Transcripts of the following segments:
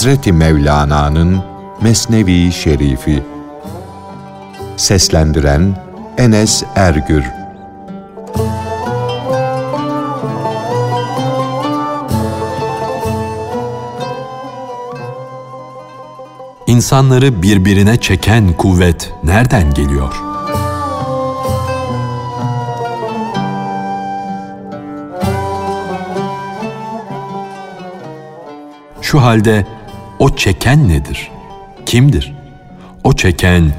Hazreti Mevlana'nın Mesnevi Şerifi Seslendiren Enes Ergür İnsanları birbirine çeken kuvvet nereden geliyor? Şu halde o çeken nedir? Kimdir? O çeken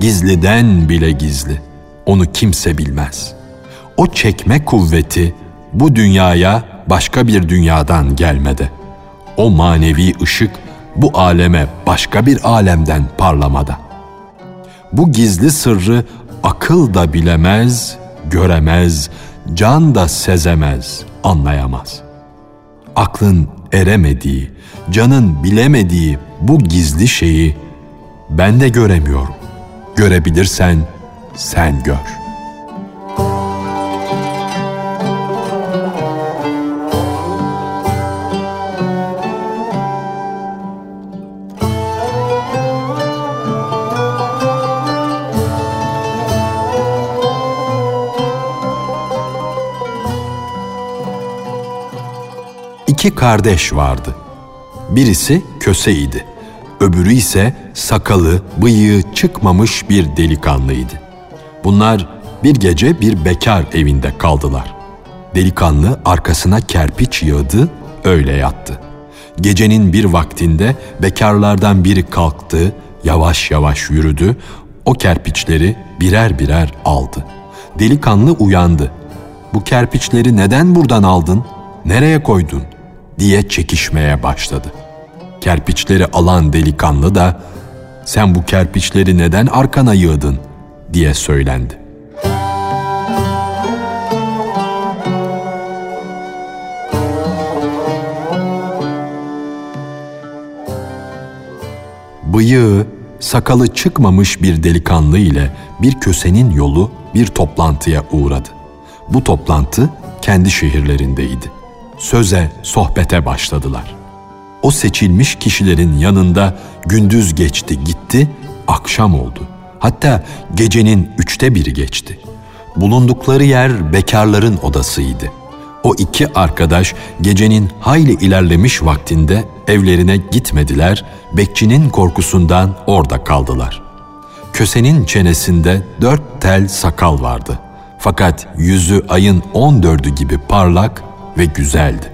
gizliden bile gizli. Onu kimse bilmez. O çekme kuvveti bu dünyaya başka bir dünyadan gelmede. O manevi ışık bu aleme başka bir alemden parlamada. Bu gizli sırrı akıl da bilemez, göremez, can da sezemez, anlayamaz. Aklın eremediği, canın bilemediği bu gizli şeyi ben de göremiyorum. Görebilirsen sen gör.'' İki kardeş vardı. Birisi köseydi. Öbürü ise sakalı, bıyığı çıkmamış bir delikanlıydı. Bunlar bir gece bir bekar evinde kaldılar. Delikanlı arkasına kerpiç yığdı, öyle yattı. Gecenin bir vaktinde bekarlardan biri kalktı, yavaş yavaş yürüdü, o kerpiçleri birer birer aldı. Delikanlı uyandı. Bu kerpiçleri neden buradan aldın? Nereye koydun? Diye çekişmeye başladı. Kerpiçleri alan delikanlı da sen bu kerpiçleri neden arkana yığdın diye söylendi. Bıyığı, sakalı çıkmamış bir delikanlı ile bir kösenin yolu bir toplantıya uğradı. Bu toplantı kendi şehirlerindeydi söze, sohbete başladılar. O seçilmiş kişilerin yanında gündüz geçti gitti, akşam oldu. Hatta gecenin üçte biri geçti. Bulundukları yer bekarların odasıydı. O iki arkadaş gecenin hayli ilerlemiş vaktinde evlerine gitmediler, bekçinin korkusundan orada kaldılar. Kösenin çenesinde dört tel sakal vardı. Fakat yüzü ayın on dördü gibi parlak, ve güzeldi.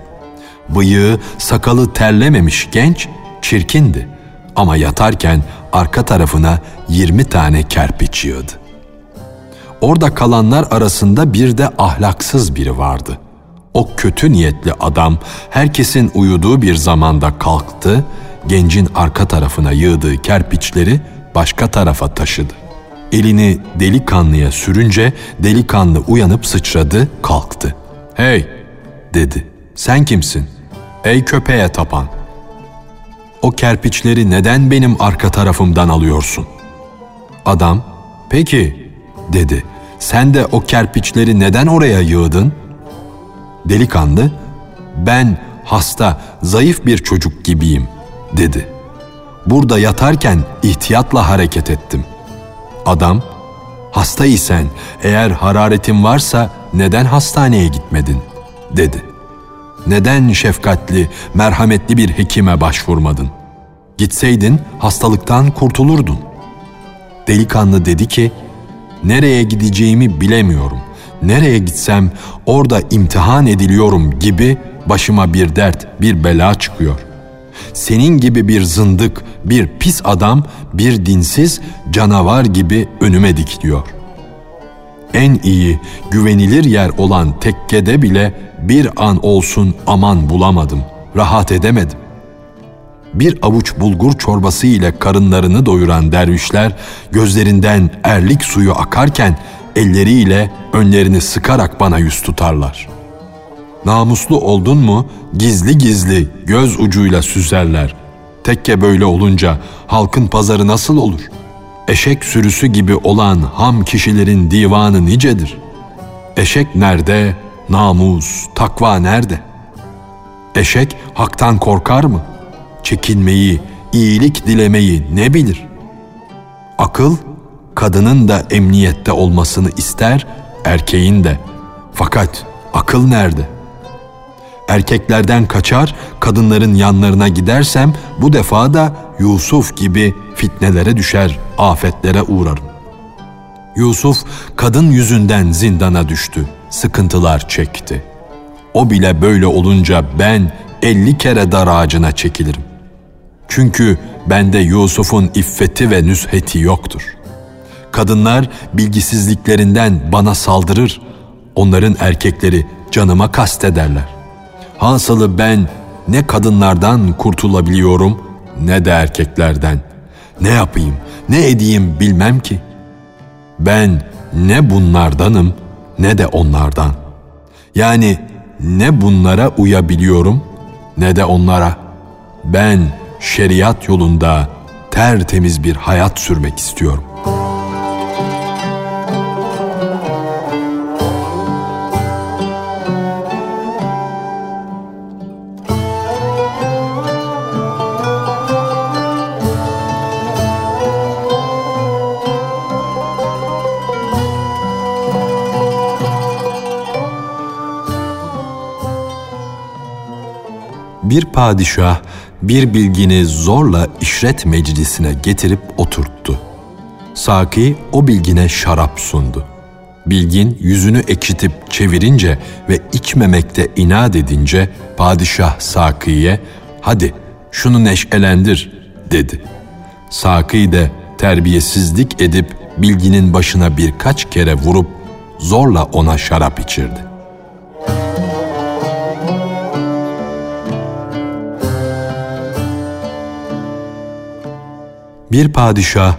Bıyığı, sakalı terlememiş genç, çirkindi. Ama yatarken arka tarafına yirmi tane kerpiç yığdı. Orada kalanlar arasında bir de ahlaksız biri vardı. O kötü niyetli adam herkesin uyuduğu bir zamanda kalktı, gencin arka tarafına yığdığı kerpiçleri başka tarafa taşıdı. Elini delikanlıya sürünce delikanlı uyanıp sıçradı, kalktı. "Hey, dedi. Sen kimsin? Ey köpeğe tapan. O kerpiçleri neden benim arka tarafımdan alıyorsun? Adam, peki dedi. Sen de o kerpiçleri neden oraya yığdın? Delikanlı, ben hasta, zayıf bir çocuk gibiyim dedi. Burada yatarken ihtiyatla hareket ettim. Adam, hasta isen eğer hararetin varsa neden hastaneye gitmedin?'' Dedi. Neden şefkatli, merhametli bir hekime başvurmadın? Gitseydin hastalıktan kurtulurdun. Delikanlı dedi ki, nereye gideceğimi bilemiyorum. Nereye gitsem orada imtihan ediliyorum gibi başıma bir dert, bir bela çıkıyor. Senin gibi bir zındık, bir pis adam, bir dinsiz canavar gibi önüme dikiliyor. En iyi, güvenilir yer olan tekkede bile bir an olsun aman bulamadım, rahat edemedim. Bir avuç bulgur çorbası ile karınlarını doyuran dervişler gözlerinden erlik suyu akarken elleriyle önlerini sıkarak bana yüz tutarlar. Namuslu oldun mu gizli gizli göz ucuyla süzerler. Tekke böyle olunca halkın pazarı nasıl olur? Eşek sürüsü gibi olan ham kişilerin divanı nicedir. Eşek nerede, namus, takva nerede? Eşek haktan korkar mı? çekinmeyi, iyilik dilemeyi ne bilir? Akıl, kadının da emniyette olmasını ister, erkeğin de. Fakat akıl nerede? Erkeklerden kaçar, kadınların yanlarına gidersem bu defa da Yusuf gibi fitnelere düşer, afetlere uğrarım. Yusuf kadın yüzünden zindana düştü, sıkıntılar çekti. O bile böyle olunca ben elli kere dar ağacına çekilirim. Çünkü bende Yusuf'un iffeti ve nüsheti yoktur. Kadınlar bilgisizliklerinden bana saldırır, onların erkekleri canıma kastederler. Hasılı ben ne kadınlardan kurtulabiliyorum ne de erkeklerden. Ne yapayım, ne edeyim bilmem ki. Ben ne bunlardanım ne de onlardan. Yani ne bunlara uyabiliyorum ne de onlara. Ben şeriat yolunda tertemiz bir hayat sürmek istiyorum. Bir padişah bir bilgini zorla işret meclisine getirip oturttu. Saki o bilgine şarap sundu. Bilgin yüzünü ekşitip çevirince ve içmemekte inat edince padişah Saki'ye hadi şunu neşelendir dedi. Saki de terbiyesizlik edip bilginin başına birkaç kere vurup zorla ona şarap içirdi. Bir padişah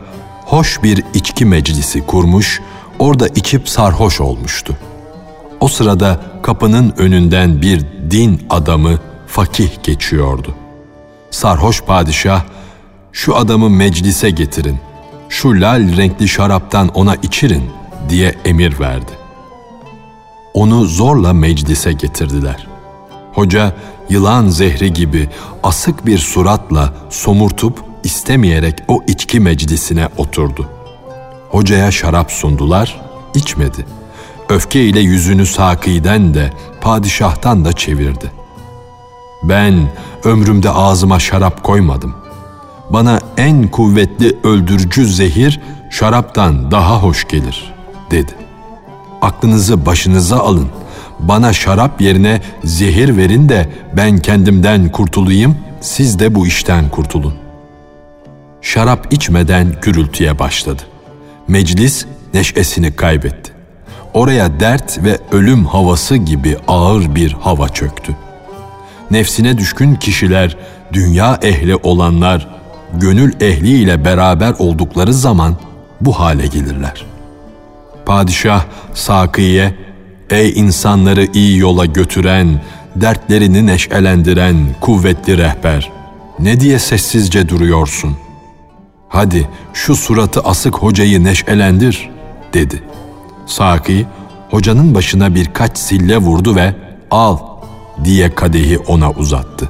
hoş bir içki meclisi kurmuş, orada içip sarhoş olmuştu. O sırada kapının önünden bir din adamı fakih geçiyordu. Sarhoş padişah, şu adamı meclise getirin, şu lal renkli şaraptan ona içirin diye emir verdi. Onu zorla meclise getirdiler. Hoca yılan zehri gibi asık bir suratla somurtup istemeyerek o içki meclisine oturdu. Hocaya şarap sundular, içmedi. Öfke ile yüzünü sakiden de padişahtan da çevirdi. Ben ömrümde ağzıma şarap koymadım. Bana en kuvvetli öldürücü zehir şaraptan daha hoş gelir, dedi. Aklınızı başınıza alın. Bana şarap yerine zehir verin de ben kendimden kurtulayım, siz de bu işten kurtulun şarap içmeden gürültüye başladı. Meclis neşesini kaybetti. Oraya dert ve ölüm havası gibi ağır bir hava çöktü. Nefsine düşkün kişiler, dünya ehli olanlar, gönül ehliyle beraber oldukları zaman bu hale gelirler. Padişah Saki'ye, ''Ey insanları iyi yola götüren, dertlerini neşelendiren kuvvetli rehber, ne diye sessizce duruyorsun?'' Hadi şu suratı asık hocayı neşelendir dedi. Saki hocanın başına birkaç sille vurdu ve al diye kadehi ona uzattı.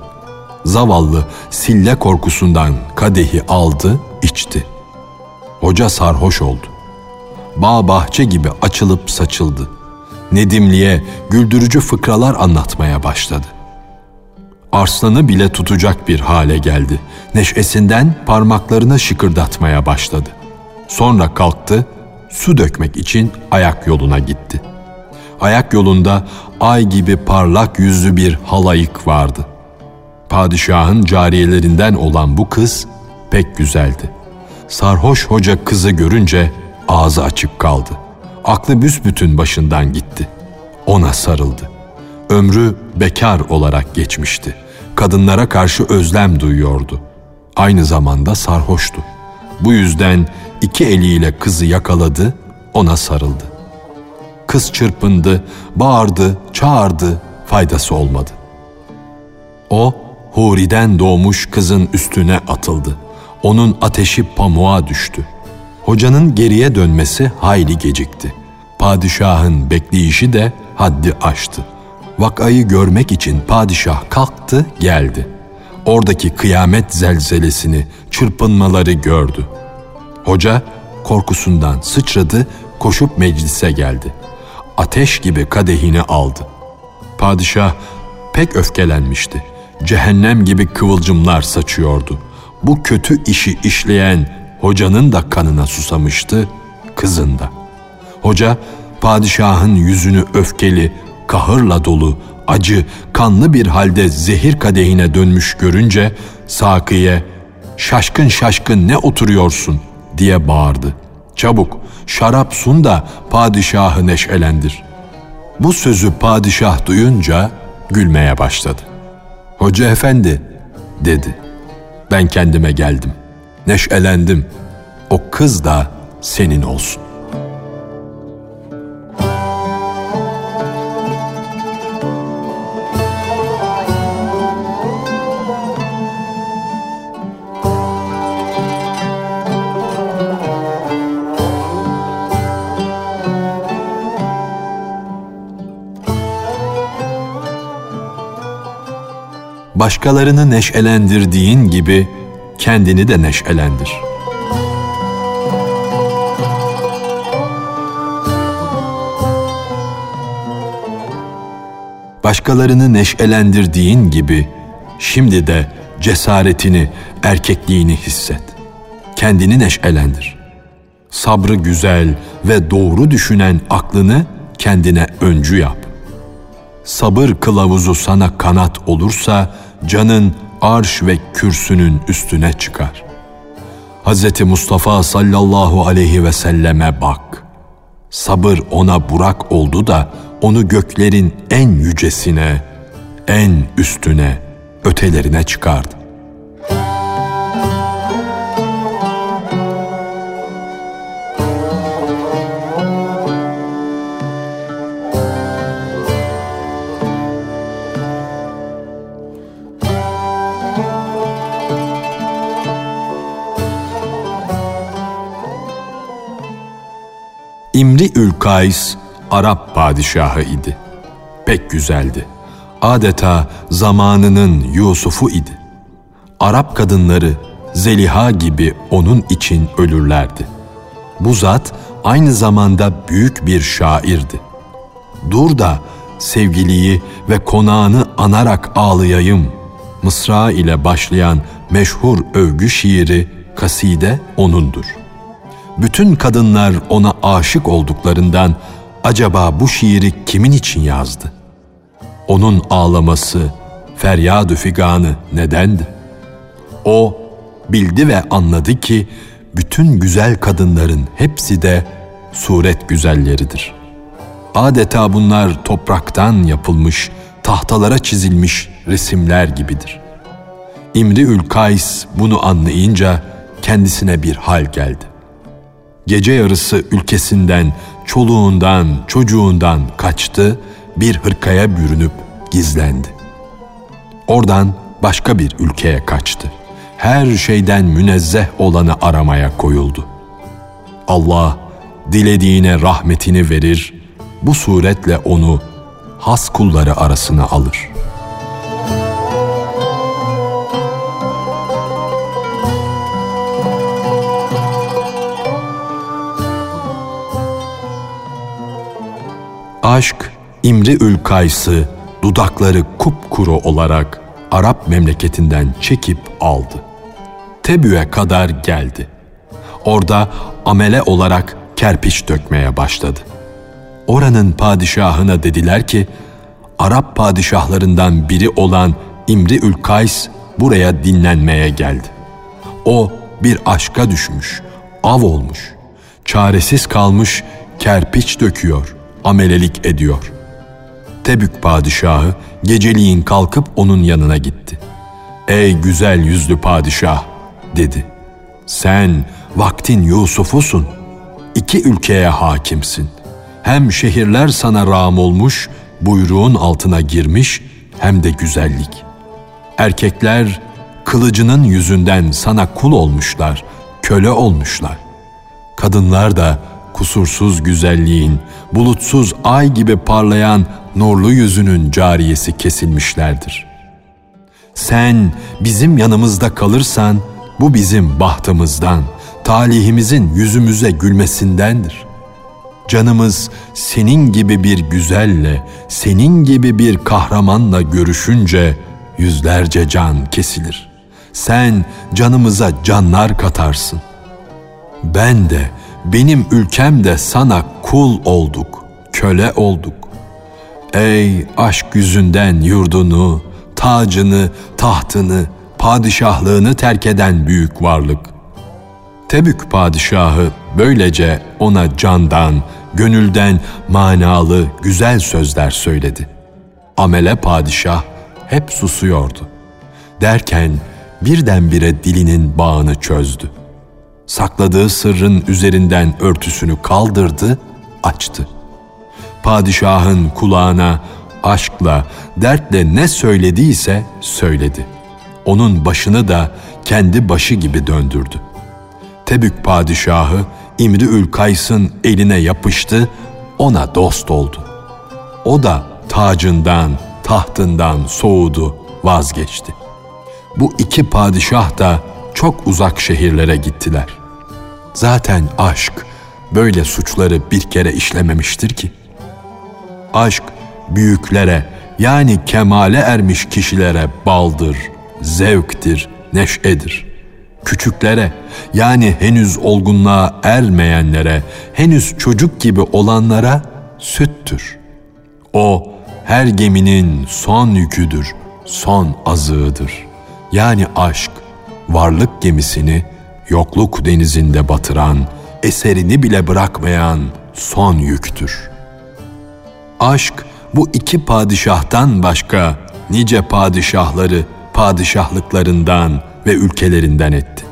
Zavallı sille korkusundan kadehi aldı, içti. Hoca sarhoş oldu. Bağ bahçe gibi açılıp saçıldı. Nedimli'ye güldürücü fıkralar anlatmaya başladı arslanı bile tutacak bir hale geldi. Neşesinden parmaklarını şıkırdatmaya başladı. Sonra kalktı, su dökmek için ayak yoluna gitti. Ayak yolunda ay gibi parlak yüzlü bir halayık vardı. Padişahın cariyelerinden olan bu kız pek güzeldi. Sarhoş hoca kızı görünce ağzı açık kaldı. Aklı büsbütün başından gitti. Ona sarıldı. Ömrü bekar olarak geçmişti kadınlara karşı özlem duyuyordu. Aynı zamanda sarhoştu. Bu yüzden iki eliyle kızı yakaladı, ona sarıldı. Kız çırpındı, bağırdı, çağırdı, faydası olmadı. O, Huri'den doğmuş kızın üstüne atıldı. Onun ateşi pamuğa düştü. Hocanın geriye dönmesi hayli gecikti. Padişahın bekleyişi de haddi aştı. Vakayı görmek için padişah kalktı geldi. oradaki kıyamet zelzelesini, çırpınmaları gördü. Hoca korkusundan sıçradı, koşup meclise geldi. Ateş gibi kadehini aldı. Padişah pek öfkelenmişti. Cehennem gibi kıvılcımlar saçıyordu. Bu kötü işi işleyen hocanın da kanına susamıştı, kızın da. Hoca padişahın yüzünü öfkeli, kahırla dolu, acı, kanlı bir halde zehir kadehine dönmüş görünce Saki'ye "Şaşkın şaşkın ne oturuyorsun?" diye bağırdı. "Çabuk şarap sun da padişahı neşelendir." Bu sözü padişah duyunca gülmeye başladı. "Hoca efendi," dedi. "Ben kendime geldim. Neşelendim. O kız da senin olsun." Başkalarını neşelendirdiğin gibi kendini de neşelendir. Başkalarını neşelendirdiğin gibi şimdi de cesaretini, erkekliğini hisset. Kendini neşelendir. Sabrı güzel ve doğru düşünen aklını kendine öncü yap. Sabır kılavuzu sana kanat olursa canın arş ve kürsünün üstüne çıkar. Hz. Mustafa sallallahu aleyhi ve selleme bak. Sabır ona burak oldu da onu göklerin en yücesine, en üstüne, ötelerine çıkardı. İmri Ülkays Arap padişahı idi. Pek güzeldi. Adeta zamanının Yusuf'u idi. Arap kadınları Zeliha gibi onun için ölürlerdi. Bu zat aynı zamanda büyük bir şairdi. Dur da sevgiliyi ve konağını anarak ağlayayım. Mısra ile başlayan meşhur övgü şiiri kaside onundur.'' Bütün kadınlar ona aşık olduklarından acaba bu şiiri kimin için yazdı? Onun ağlaması, feryadü figanı nedendi? O bildi ve anladı ki bütün güzel kadınların hepsi de suret güzelleridir. Adeta bunlar topraktan yapılmış, tahtalara çizilmiş resimler gibidir. İmri Ülkays bunu anlayınca kendisine bir hal geldi gece yarısı ülkesinden, çoluğundan, çocuğundan kaçtı, bir hırkaya bürünüp gizlendi. Oradan başka bir ülkeye kaçtı. Her şeyden münezzeh olanı aramaya koyuldu. Allah dilediğine rahmetini verir, bu suretle onu has kulları arasına alır.'' Aşk İmri Ülkays'ı dudakları kupkuru olarak Arap memleketinden çekip aldı. Tebü'ye kadar geldi. Orada amele olarak kerpiç dökmeye başladı. Oranın padişahına dediler ki, Arap padişahlarından biri olan İmri Ülkays buraya dinlenmeye geldi. O bir aşka düşmüş, av olmuş, çaresiz kalmış kerpiç döküyor.'' Amelelik ediyor. Tebük padişahı geceliğin kalkıp onun yanına gitti. Ey güzel yüzlü padişah dedi. Sen vaktin Yusuf'usun. İki ülkeye hakimsin. Hem şehirler sana rağm olmuş, buyruğun altına girmiş hem de güzellik. Erkekler kılıcının yüzünden sana kul olmuşlar, köle olmuşlar. Kadınlar da kusursuz güzelliğin, bulutsuz ay gibi parlayan nurlu yüzünün cariyesi kesilmişlerdir. Sen bizim yanımızda kalırsan bu bizim bahtımızdan, talihimizin yüzümüze gülmesindendir. Canımız senin gibi bir güzelle, senin gibi bir kahramanla görüşünce yüzlerce can kesilir. Sen canımıza canlar katarsın. Ben de, benim ülkem de sana kul olduk, köle olduk. Ey aşk yüzünden yurdunu, tacını, tahtını, padişahlığını terk eden büyük varlık. Tebük padişahı böylece ona candan, gönülden manalı, güzel sözler söyledi. Amele padişah hep susuyordu. Derken birdenbire dilinin bağını çözdü. Sakladığı sırrın üzerinden örtüsünü kaldırdı, açtı. Padişahın kulağına aşkla, dertle ne söylediyse söyledi. Onun başını da kendi başı gibi döndürdü. Tebük padişahı İmri Ülkays'ın eline yapıştı, ona dost oldu. O da tacından, tahtından soğudu, vazgeçti. Bu iki padişah da çok uzak şehirlere gittiler. Zaten aşk böyle suçları bir kere işlememiştir ki. Aşk büyüklere yani kemale ermiş kişilere baldır, zevktir, neşedir. Küçüklere yani henüz olgunluğa ermeyenlere, henüz çocuk gibi olanlara süttür. O her geminin son yüküdür, son azığıdır. Yani aşk, varlık gemisini yokluk denizinde batıran, eserini bile bırakmayan son yüktür. Aşk bu iki padişahtan başka nice padişahları padişahlıklarından ve ülkelerinden etti.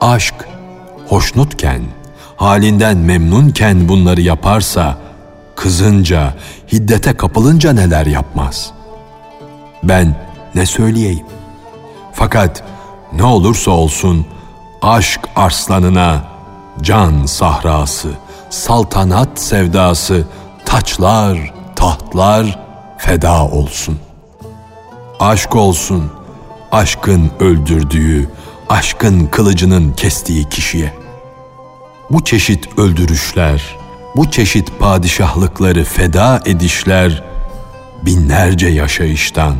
Aşk hoşnutken, halinden memnunken bunları yaparsa, kızınca, hiddete kapılınca neler yapmaz? Ben ne söyleyeyim? Fakat ne olursa olsun aşk arslanına can sahrası, saltanat sevdası, taçlar, tahtlar feda olsun. Aşk olsun, aşkın öldürdüğü, aşkın kılıcının kestiği kişiye. Bu çeşit öldürüşler, bu çeşit padişahlıkları feda edişler binlerce yaşayıştan,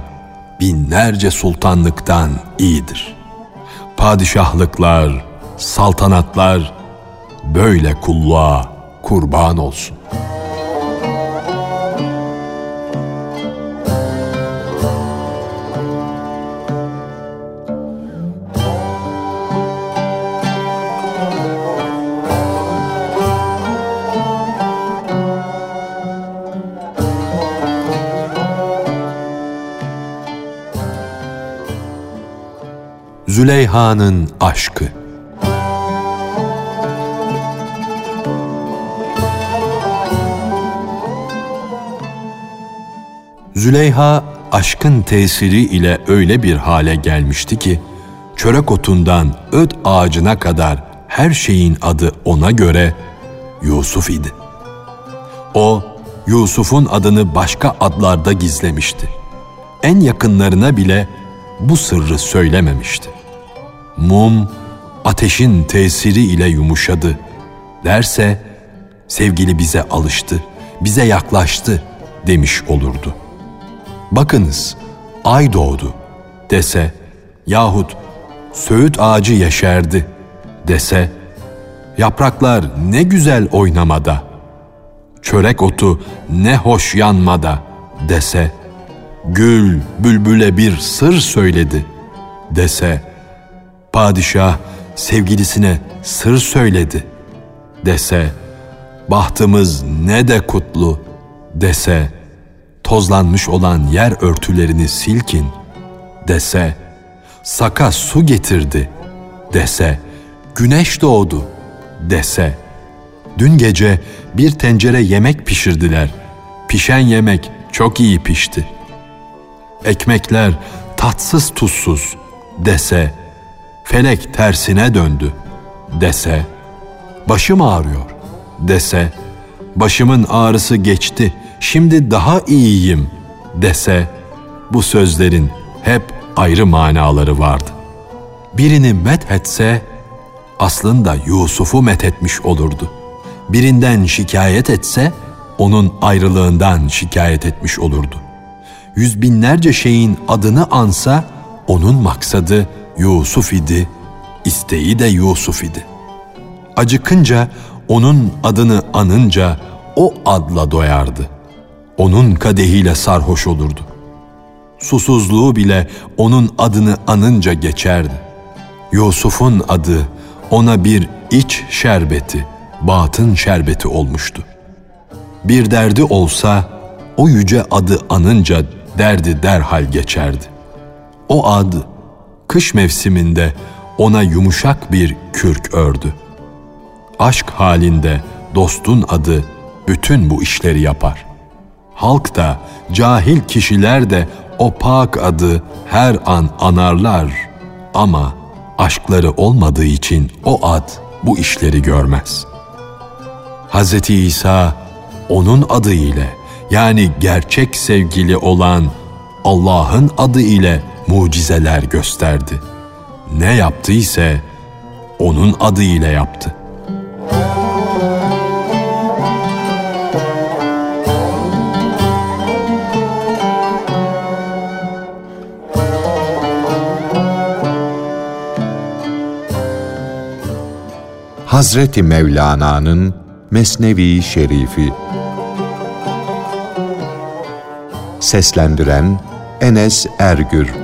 binlerce sultanlıktan iyidir. Padişahlıklar, saltanatlar böyle kulluğa kurban olsun. Züleyha'nın aşkı Züleyha aşkın tesiri ile öyle bir hale gelmişti ki çörek otundan öt ağacına kadar her şeyin adı ona göre Yusuf idi. O Yusuf'un adını başka adlarda gizlemişti. En yakınlarına bile bu sırrı söylememişti mum ateşin tesiri ile yumuşadı derse sevgili bize alıştı, bize yaklaştı demiş olurdu. Bakınız ay doğdu dese yahut söğüt ağacı yeşerdi dese yapraklar ne güzel oynamada, çörek otu ne hoş yanmada dese, gül bülbüle bir sır söyledi dese, padişah sevgilisine sır söyledi dese, bahtımız ne de kutlu dese, tozlanmış olan yer örtülerini silkin dese, saka su getirdi dese, güneş doğdu dese, dün gece bir tencere yemek pişirdiler, pişen yemek çok iyi pişti. Ekmekler tatsız tuzsuz dese, felek tersine döndü dese, başım ağrıyor dese, başımın ağrısı geçti, şimdi daha iyiyim dese, bu sözlerin hep ayrı manaları vardı. Birini methetse aslında Yusuf'u methetmiş olurdu. Birinden şikayet etse onun ayrılığından şikayet etmiş olurdu. Yüz binlerce şeyin adını ansa onun maksadı Yusuf idi, isteği de Yusuf idi. Acıkınca onun adını anınca o adla doyardı. Onun kadehiyle sarhoş olurdu. Susuzluğu bile onun adını anınca geçerdi. Yusuf'un adı ona bir iç şerbeti, batın şerbeti olmuştu. Bir derdi olsa o yüce adı anınca derdi derhal geçerdi. O ad kış mevsiminde ona yumuşak bir kürk ördü. Aşk halinde dostun adı bütün bu işleri yapar. Halk da, cahil kişiler de o pak adı her an anarlar ama aşkları olmadığı için o ad bu işleri görmez. Hz. İsa onun adı ile yani gerçek sevgili olan Allah'ın adı ile mucizeler gösterdi. Ne yaptıysa onun adı ile yaptı. Hazreti Mevlana'nın Mesnevi Şerifi Seslendiren Enes Ergür